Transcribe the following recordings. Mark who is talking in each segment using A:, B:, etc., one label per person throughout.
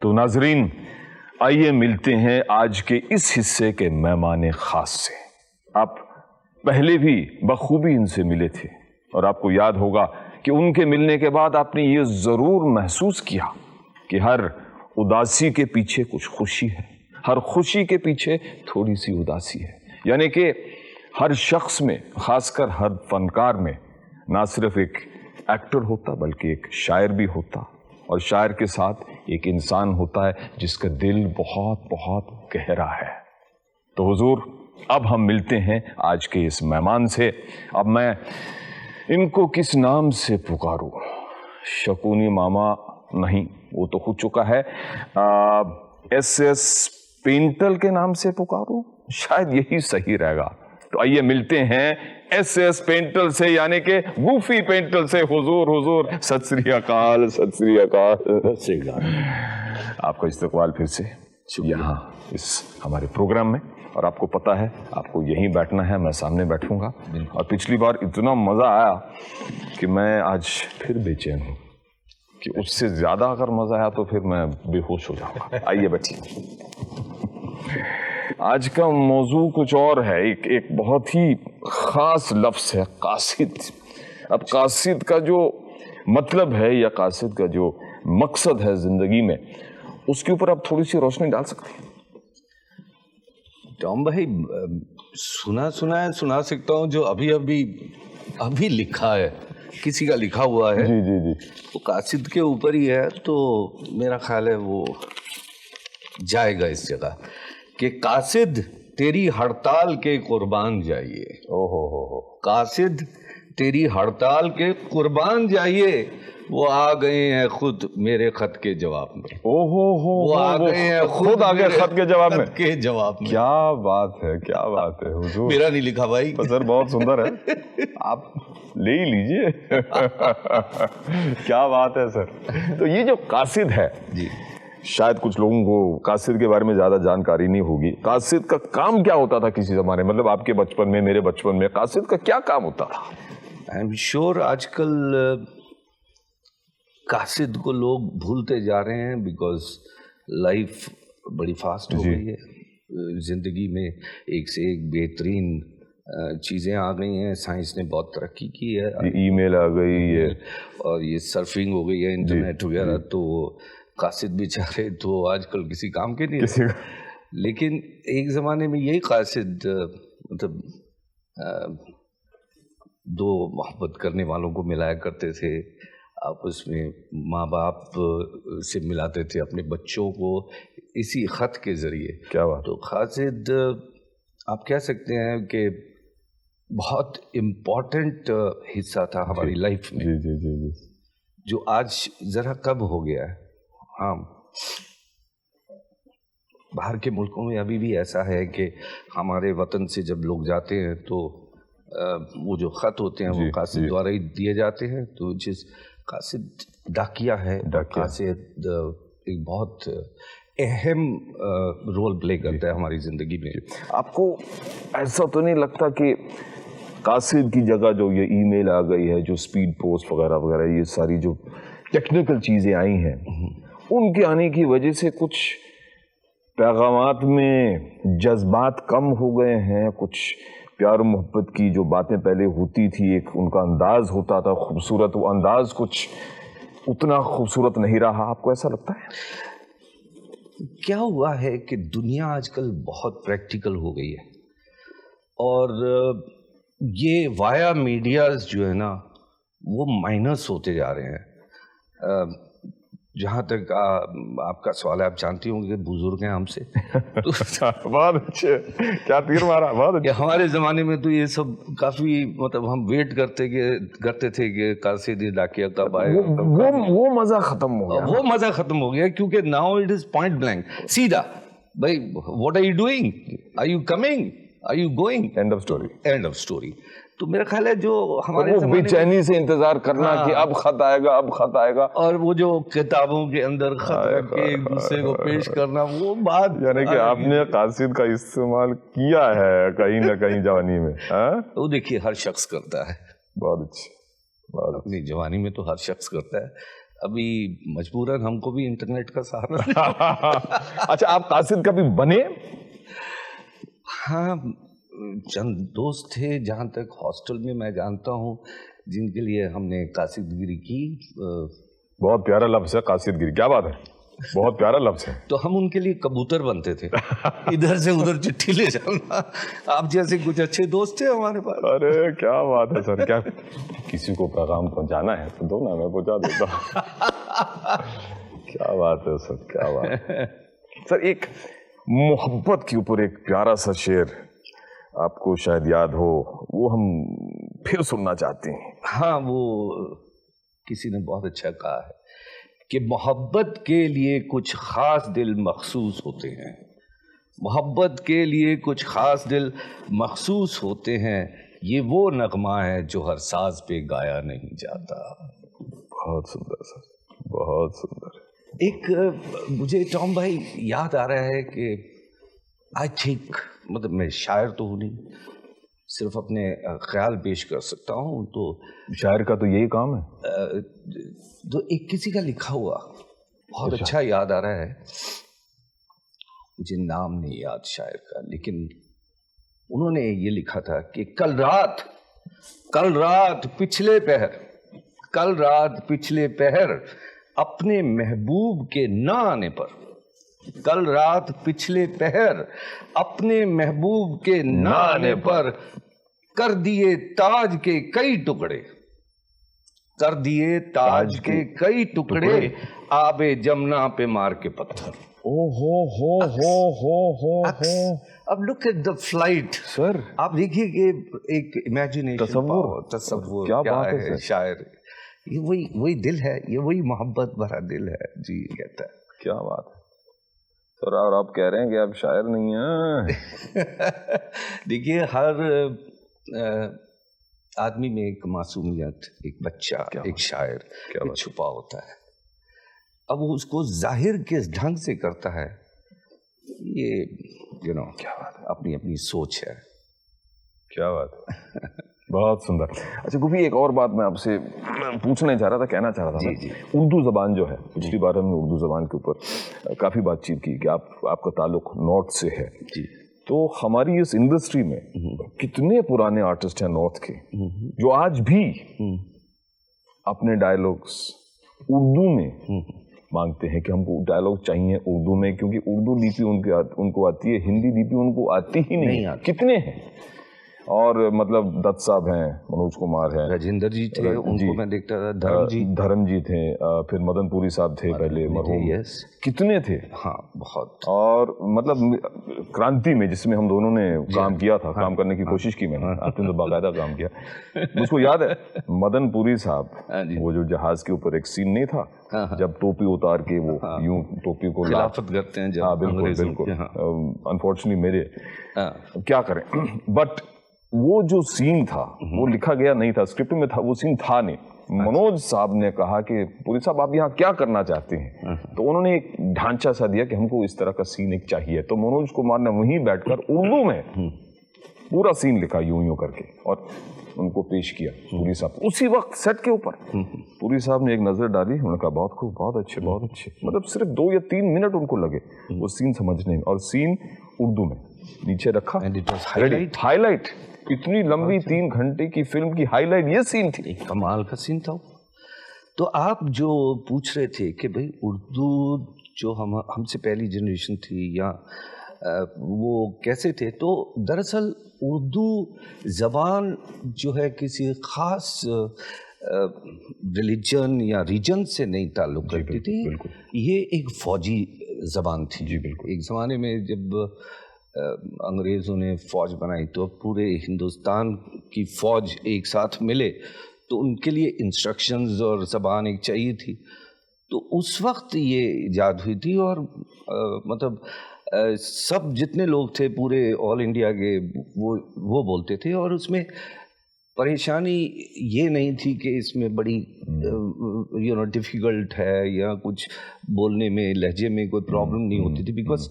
A: تو ناظرین، آئیے ملتے ہیں آج کے اس حصے کے مہمان خاص سے۔ آپ پہلے بھی بخوبی ان سے ملے تھے، اور آپ کو یاد ہوگا کہ ان کے ملنے کے بعد آپ نے یہ ضرور محسوس کیا کہ ہر اداسی کے پیچھے کچھ خوشی ہے۔ ہر خوشی کے پیچھے تھوڑی سی اداسی ہے۔ یعنی کہ ہر شخص میں، خاص کر ہر فنکار میں، نہ صرف ایک ایکٹر ہوتا بلکہ ایک شاعر بھی ہوتا۔ اور شاعر کے ساتھ ایک انسان ہوتا ہے جس کا دل بہت بہت گہرا ہے۔ تو حضور، اب ہم ملتے ہیں آج کے اس مہمان سے۔ اب میں ان کو کس نام سے پکاروں؟ شکونی ماما نہیں، وہ تو خود چکا ہے۔ ایس ایس پینٹل کے نام سے پکاروں؟ شاید یہی صحیح رہے گا۔ تو آئیے، ملتے ہیں ایس ایس پینٹل سے یعنی کہ گوفی پینٹل سے۔ حضور حضور۔ ست سری اکال، ست سری اکال۔ آپ کا استقبال پھر سے یہاں اس ہمارے پروگرام میں۔ اور آپ کو پتا ہے، آپ کو یہیں بیٹھنا ہے، میں سامنے بیٹھوں گا۔ اور پچھلی بار اتنا مزہ آیا کہ میں آج پھر بے چین ہوں۔ کہ اس سے زیادہ اگر مزہ آیا تو پھر میں بے ہوش ہو جاؤں گا۔ آئیے بیٹھیے آج کا موضوع کچھ اور ہے۔ ایک ایک بہت ہی خاص لفظ ہے قاصد۔ اب قاصد کا جو مطلب ہے یا قاصد کا جو مقصد ہے زندگی میں اس کے اوپر آپ تھوڑی سی روشنی ڈال سکتے ہیں؟
B: ٹام بھائی سنا سنا ہے سنا سکتا ہوں جو ابھی ابھی ابھی لکھا ہے کسی کا لکھا ہوا ہے۔
A: جی جی جی۔
B: وہ قاصد کے اوپر ہی ہے تو میرا خیال ہے وہ جائے گا اس جگہ۔ کہ قاصد تیری ہڑتال کے قربان جائیے۔
A: او ہو ہو ہو۔
B: قاصد تیری ہڑتال کے قربان جائیے۔ وہ آ گئے ہیں خود میرے خط کے جواب میں۔
A: او ہو ہو
B: وہ آ گئے ہیں
A: خود آگے
B: میرے
A: خط کے جواب میں۔
B: کے جواب میں۔
A: کیا بات ہے کیا بات ہے حضور۔
B: میرا نہیں لکھا بھائی۔
A: سر بہت سندر ہے۔ آپ لے ہی لیجیے۔ کیا بات ہے سر۔ تو یہ جو قاصد ہے
B: جی۔
A: شاید کچھ لوگوں کو قاصد کے بارے میں زیادہ جانکاری نہیں ہوگی۔ قاصد کا کام کیا ہوتا تھا کسی زمانے؟ میں مطلب آپ کے بچپن میں میرے بچپن میں قاصد کا کیا کام ہوتا تھا؟
B: آئی ایم شیور آج کل قاصد کو لوگ بھولتے جا رہے ہیں بیکاز لائف بڑی فاسٹ ہو
A: جی۔
B: گئی ہے۔ زندگی میں ایک سے ایک بہترین چیزیں آ گئی ہیں۔ سائنس نے بہت ترقی کی ہے۔
A: ای میل آ گئی ہے
B: اور یہ سرفنگ ہو گئی ہے
A: جی،
B: انٹرنیٹ وغیرہ تو قاصد بھی چاہے تو آج کل کسی کام کے نہیں
A: کسی
B: لیکن ایک زمانے میں یہی قاصد مطلب دو محبت کرنے والوں کو ملایا کرتے تھے۔ آپس میں ماں باپ سے ملاتے تھے اپنے بچوں کو اسی خط کے ذریعے۔
A: کیا بات۔
B: تو قاصد آپ کہہ سکتے ہیں کہ بہت امپورٹنٹ حصہ تھا ہماری لائف میں۔
A: جی جی جی جی۔
B: جو آج ذرا کب ہو گیا ہے۔ ہاں باہر کے ملکوں میں ابھی بھی ایسا ہے کہ ہمارے وطن سے جب لوگ جاتے ہیں تو وہ جو خط ہوتے ہیں وہ
A: جی،
B: قاصد
A: جی۔
B: دوارا ہی دیے جاتے ہیں۔ تو جس قاصد ڈاکیا ہے۔ قاصد ایک بہت اہم رول پلے کرتا ہے ہماری زندگی میں۔
A: آپ کو ایسا تو نہیں لگتا کہ قاصد کی جگہ جو یہ ای میل آ گئی ہے جو سپیڈ پوسٹ وغیرہ وغیرہ یہ ساری جو ٹیکنیکل چیزیں آئی ہیں ان کے آنے کی وجہ سے کچھ پیغامات میں جذبات کم ہو گئے ہیں، کچھ پیار و محبت کی جو باتیں پہلے ہوتی تھی، ایک ان کا انداز ہوتا تھا، خوبصورت وہ انداز کچھ اتنا خوبصورت نہیں رہا۔ آپ کو ایسا لگتا ہے؟
B: کیا ہوا ہے کہ دنیا آج کل بہت پریکٹیکل ہو گئی ہے؟ اور یہ وایا میڈیاز جو ہے نا، وہ مائنس ہوتے جا رہے ہیں۔ جہاں تک آپ کا سوال ہے آپ جانتی ہوں کہ بزرگ ہیں ہم سے۔
A: بہت اچھے کیا تیر مارا بہت
B: کہ ہمارے زمانے میں تو یہ سب کافی مطلب ہم ویٹ کرتے کہ کرتے تھے کہ قاصد ڈاکیہ کب آئے
A: وہ مزہ ختم ہو گیا۔
B: وہ مزہ ختم ہو گیا کیونکہ now it is point blank سیدھا بھائی what are you doing are you coming are you going
A: end of story
B: end of story تو میرا خیال ہے جو ہمارے
A: بے چینی سے انتظار کرنا کہ اب خط آئے گا اب خط آئے گا۔
B: اور وہ جو کتابوں کے اندر خط رکھ کے ایک دوسرے کو پیش کرنا وہ بات
A: یعنی کہ آپ نے قاصد کا استعمال کیا ہے کہیں نہ کہیں جوانی میں ہاں؟
B: وہ دیکھیے ہر شخص کرتا ہے۔
A: بہت بہت
B: اپنی جوانی میں تو ہر شخص کرتا ہے۔ ابھی مجبوراً ہم کو بھی انٹرنیٹ کا سہارا
A: اچھا آپ قاصد کبھی بنے؟
B: ہاں چند دوست تھے جہاں تک ہاسٹل میں میں جانتا ہوں جن کے لیے ہم نے قاصد گیری کی۔
A: بہت پیارا لفظ ہے قاصد گیری۔ کیا بات ہے؟ بہت پیارا لفظ ہے۔
B: تو ہم ان کے لیے کبوتر بنتے تھے۔ ادھر سے ادھر چٹھی لے جانا۔ آپ جیسے کچھ اچھے دوست تھے ہمارے پاس۔
A: ارے کیا بات ہے سر؟ کیا کسی کو پیغام پہنچانا ہے تو دو نا میں پہنچا دیتا ہوں۔ کیا بات ہے سر کیا بات ہے۔ سر ایک محبت کے اوپر ایک پیارا سا شعر آپ کو شاید یاد ہو وہ ہم پھر سننا چاہتے ہیں۔
B: ہاں وہ کسی نے بہت اچھا کہا ہے کہ محبت کے لیے کچھ خاص دل مخصوص ہوتے ہیں۔ محبت کے لیے کچھ خاص دل مخصوص ہوتے ہیں یہ وہ نغمہ ہے جو ہر ساز پہ گایا نہیں جاتا۔
A: بہت سندر سر بہت سندر۔
B: ایک مجھے ٹام بھائی یاد آ رہا ہے کہ آئی تھنک مطلب میں شاعر تو ہوں نہیں صرف اپنے خیال پیش کر سکتا ہوں تو
A: شاعر کا تو یہی کام ہے۔
B: تو ایک کسی کا لکھا ہوا بہت اچھا۔ یاد آ رہا ہے۔ مجھے نام نہیں یاد شاعر کا لیکن انہوں نے یہ لکھا تھا کہ کل رات کل رات پچھلے پہر کل رات پچھلے پہر اپنے محبوب کے نہ آنے پر۔ کل رات پچھلے پہر اپنے محبوب کے نہ آنے پر کر دیے تاج کے کئی ٹکڑے۔ کر دیے تاج کے کئی ٹکڑے آب جمنا پہ مار کے پتھر۔ اب لک ایٹ دا فلائٹ
A: سر۔
B: آپ دیکھیے کہ ایک امیجنیشن
A: تصور۔
B: تصور
A: کیا بات ہے؟
B: شاعر۔ یہ وہی وہی دل ہے یہ وہی محبت بھرا دل ہے۔ جی کہتا ہے۔
A: کیا بات ہے؟ سر اور آپ کہہ رہے ہیں کہ آپ شاعر نہیں ہیں۔
B: دیکھیے ہر آدمی میں ایک معصومیت ایک بچہ ایک شاعر ایک چھپا ہوتا ہے۔ اب وہ اس کو ظاہر کس ڈھنگ سے کرتا ہے یہ یو نو کیا بات اپنی اپنی سوچ ہے۔
A: کیا بات ہے۔ بہت سندر۔ اچھا گوبھی ایک اور بات میں آپ سے پوچھنا چاہ رہا تھا کہنا چاہ رہا تھا
B: جی،
A: اردو زبان جو ہے پچھلی بار ہم نے اردو زبان کے اوپر کافی بات چیت کی کہ آپ آپ کا تعلق نارتھ سے ہے۔
B: جی۔
A: تو ہماری اس انڈسٹری میں کتنے پرانے آرٹسٹ ہیں نارتھ کے؟ جو آج بھی اپنے ڈائلوگس اردو میں مانگتے ہیں کہ ہم کو ڈائلوگ چاہیے اردو میں کیونکہ اردو لیپی ان کے ان کو آتی ہے ہندی لیپی ان کو آتی ہی نہیں کتنے ہیں؟ اور مطلب دت صاحب ہیں منوج کمار ہیں۔
B: راجندر جی تھے ان کو میں دیکھتا تھا دھرم جی۔
A: دھرم جی تھے پھر مدن پوری صاحب تھے پہلے مرحوم۔ کتنے تھے؟
B: ہاں بہت۔
A: اور مطلب کرانتی میں جس میں ہم دونوں نے کام کیا تھا کام کرنے کی کوشش کی میں نے۔ آپ نے تو باقاعدہ کام کیا۔ مجھ کو یاد ہے مدن پوری صاحب وہ جو جہاز کے اوپر ایک سین نہیں تھا جب ٹوپی اتار کے وہ یوں ٹوپی کو
B: خلافت کرتے ہیں
A: ہاں بالکل بالکل۔ انفارچونیٹلی میرے کیا کریں؟ بٹ وہ جو سین تھا وہ لکھا گیا نہیں تھا اسکرپٹ میں تھا وہ سین تھا نہیں۔ منوج صاحب نے کہا کہ پوری صاحب آپ یہاں کیا کرنا چاہتے ہیں؟ تو انہوں نے ایک ڈھانچہ سا دیا کہ ہم کو اس طرح کا سین ایک چاہیے۔ تو منوج کمار نے وہیں بیٹھ کر اردو میں پورا سین لکھا یوں یوں کر کے اور ان کو پیش کیا پوری صاحب۔ اسی وقت سیٹ کے اوپر پوری صاحب نے ایک نظر ڈالی انہوں نے کہا بہت خوب بہت اچھے بہت اچھے۔ مطلب صرف دو یا تین منٹ ان کو لگے۔ وہ سین سمجھنے اور سین اردو میں۔ نیچے رکھا۔ ہائی لائٹ اتنی لمبی تین گھنٹے کی فلم کی ہائی لائٹ یہ سین تھی۔
B: کمال کا سین تھا تو آپ جو پوچھ رہے تھے کہ بھائی اردو جو ہم ہم سے پہلی جنریشن تھی یا وہ کیسے تھے تو دراصل اردو زبان جو ہے کسی خاص ریلیجن یا ریجن سے نہیں تعلق کرتی تھی۔ یہ ایک فوجی زبان تھی۔
A: جی بالکل۔
B: ایک زمانے میں جب انگریزوں نے فوج بنائی۔ تو پورے ہندوستان کی فوج ایک ساتھ ملے تو ان کے لیے انسٹرکشنز اور زبان ایک چاہیے تھی۔ تو اس وقت یہ ایجاد ہوئی تھی اور مطلب سب جتنے لوگ تھے پورے آل انڈیا کے وہ وہ بولتے تھے۔ اور اس میں پریشانی یہ نہیں تھی کہ اس میں بڑی یو نو ڈیفیکلٹ ہے یا کچھ بولنے میں لہجے میں کوئی پرابلم نہیں ہوتی تھی۔ بیکاز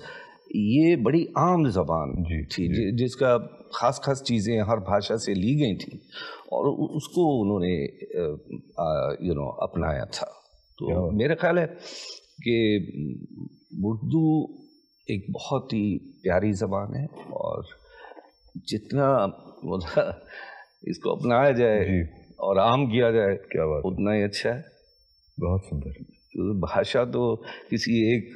B: یہ بڑی عام زبان تھی جس کا خاص خاص چیزیں ہر بھاشا سے لی گئی تھیں اور اس کو انہوں نے یو نو اپنایا تھا۔ تو میرا خیال ہے کہ اردو ایک بہت ہی پیاری زبان ہے اور جتنا اس کو اپنایا جائے
A: جی۔
B: اور عام کیا جائے
A: کیا بات۔
B: اتنا ہی اچھا ہے۔
A: بہت سندر۔
B: بھاشا تو کسی ایک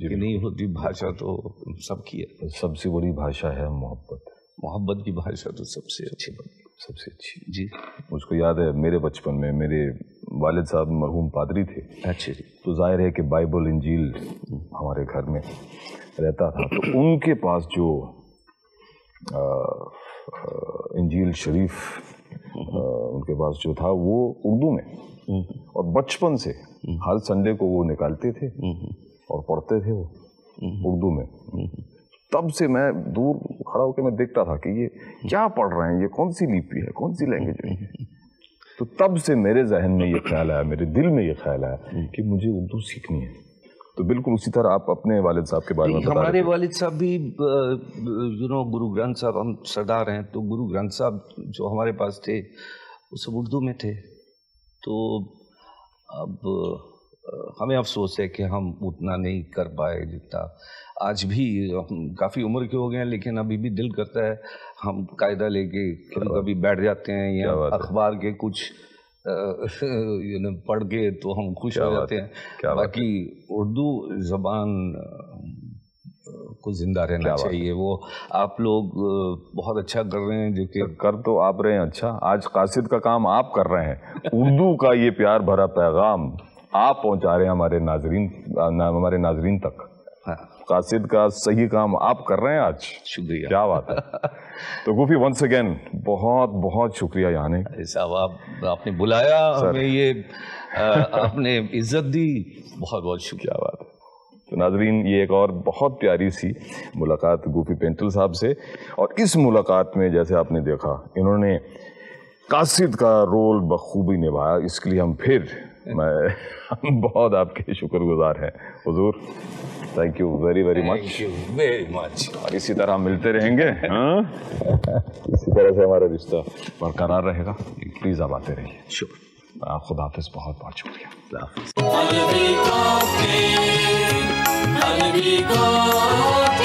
B: کی نہیں ہوتی بھاشا تو سب کی ہے۔
A: سب سے بڑی بھاشا ہے محبت۔
B: محبت کی بھاشا تو سب سے اچھی بنی
A: سب سے اچھی۔
B: جی۔
A: مجھ کو یاد ہے میرے بچپن میں میرے والد صاحب مرحوم پادری تھے۔
B: اچھا جی۔
A: تو ظاہر ہے کہ بائبل انجیل ہمارے گھر میں رہتا تھا۔ تو ان کے پاس جو انجیل شریف ان کے پاس جو تھا وہ اردو میں۔ اور بچپن سے ہر سنڈے کو وہ نکالتے تھے اور پڑھتے تھے وہ اردو میں۔ تب سے میں دور کھڑا ہو کے میں دیکھتا تھا کہ یہ کیا پڑھ رہے ہیں یہ کون سی لیپی ہے کون سی لینگویج ہے؟ تو تب سے میرے ذہن میں یہ خیال آیا میرے دل میں یہ خیال آیا کہ مجھے اردو سیکھنی ہے۔ تو بالکل اسی طرح آپ اپنے والد صاحب کے بارے میں بتا
B: ہمارے والد صاحب بھی یو نو گرو گرنتھ صاحب ہم سردار ہیں تو گرو گرنتھ صاحب جو ہمارے پاس تھے وہ سب اردو میں تھے۔ تو اب ہمیں افسوس ہے کہ ہم اتنا نہیں کر پائے جتنا آج بھی کافی عمر کے ہو گئے ہیں لیکن ابھی بھی دل کرتا ہے ہم قاعدہ لے کے کبھی کبھی بیٹھ جاتے ہیں یا اخبار کے کچھ پڑھ کے تو ہم خوش ہو جاتے ہیں۔ باقی اردو زبان کو زندہ رہنا چاہیے۔ وہ آپ لوگ بہت اچھا کر رہے ہیں جو کہ
A: کر تو آپ رہے ہیں اچھا۔ آج قاصد کا کام آپ کر رہے ہیں۔ اردو کا یہ پیار بھرا پیغام آپ پہنچا رہے ہیں ہمارے ناظرین ہمارے ناظرین تک۔ قاصد کا صحیح کام آپ کر رہے ہیں آج۔
B: شکریہ۔
A: کیا بات ہے۔ تو گوفی ونس اگین بہت بہت شکریہ یعنی۔
B: صاحب آپ آپ نے بلایا ہمیں یہ آپ نے عزت دی۔ بہت بہت شکریہ۔
A: بات تو ناظرین یہ ایک اور بہت پیاری سی ملاقات گوفی پینٹل صاحب سے۔ اور اس ملاقات میں جیسے آپ نے دیکھا انہوں نے قاصد کا رول بخوبی نبھایا۔ اس کے لیے ہم پھر میں ہم بہت آپ کے شکر گزار ہیں۔ حضور thank you very very much
B: very much
A: اور اسی طرح ملتے رہیں گے۔ اسی طرح سے ہمارا رشتہ برقرار رہے گا۔ پلیز آپ آتے رہیے۔
B: شکر۔
A: خدا حافظ بہت بہت شکریہ۔
C: الوداع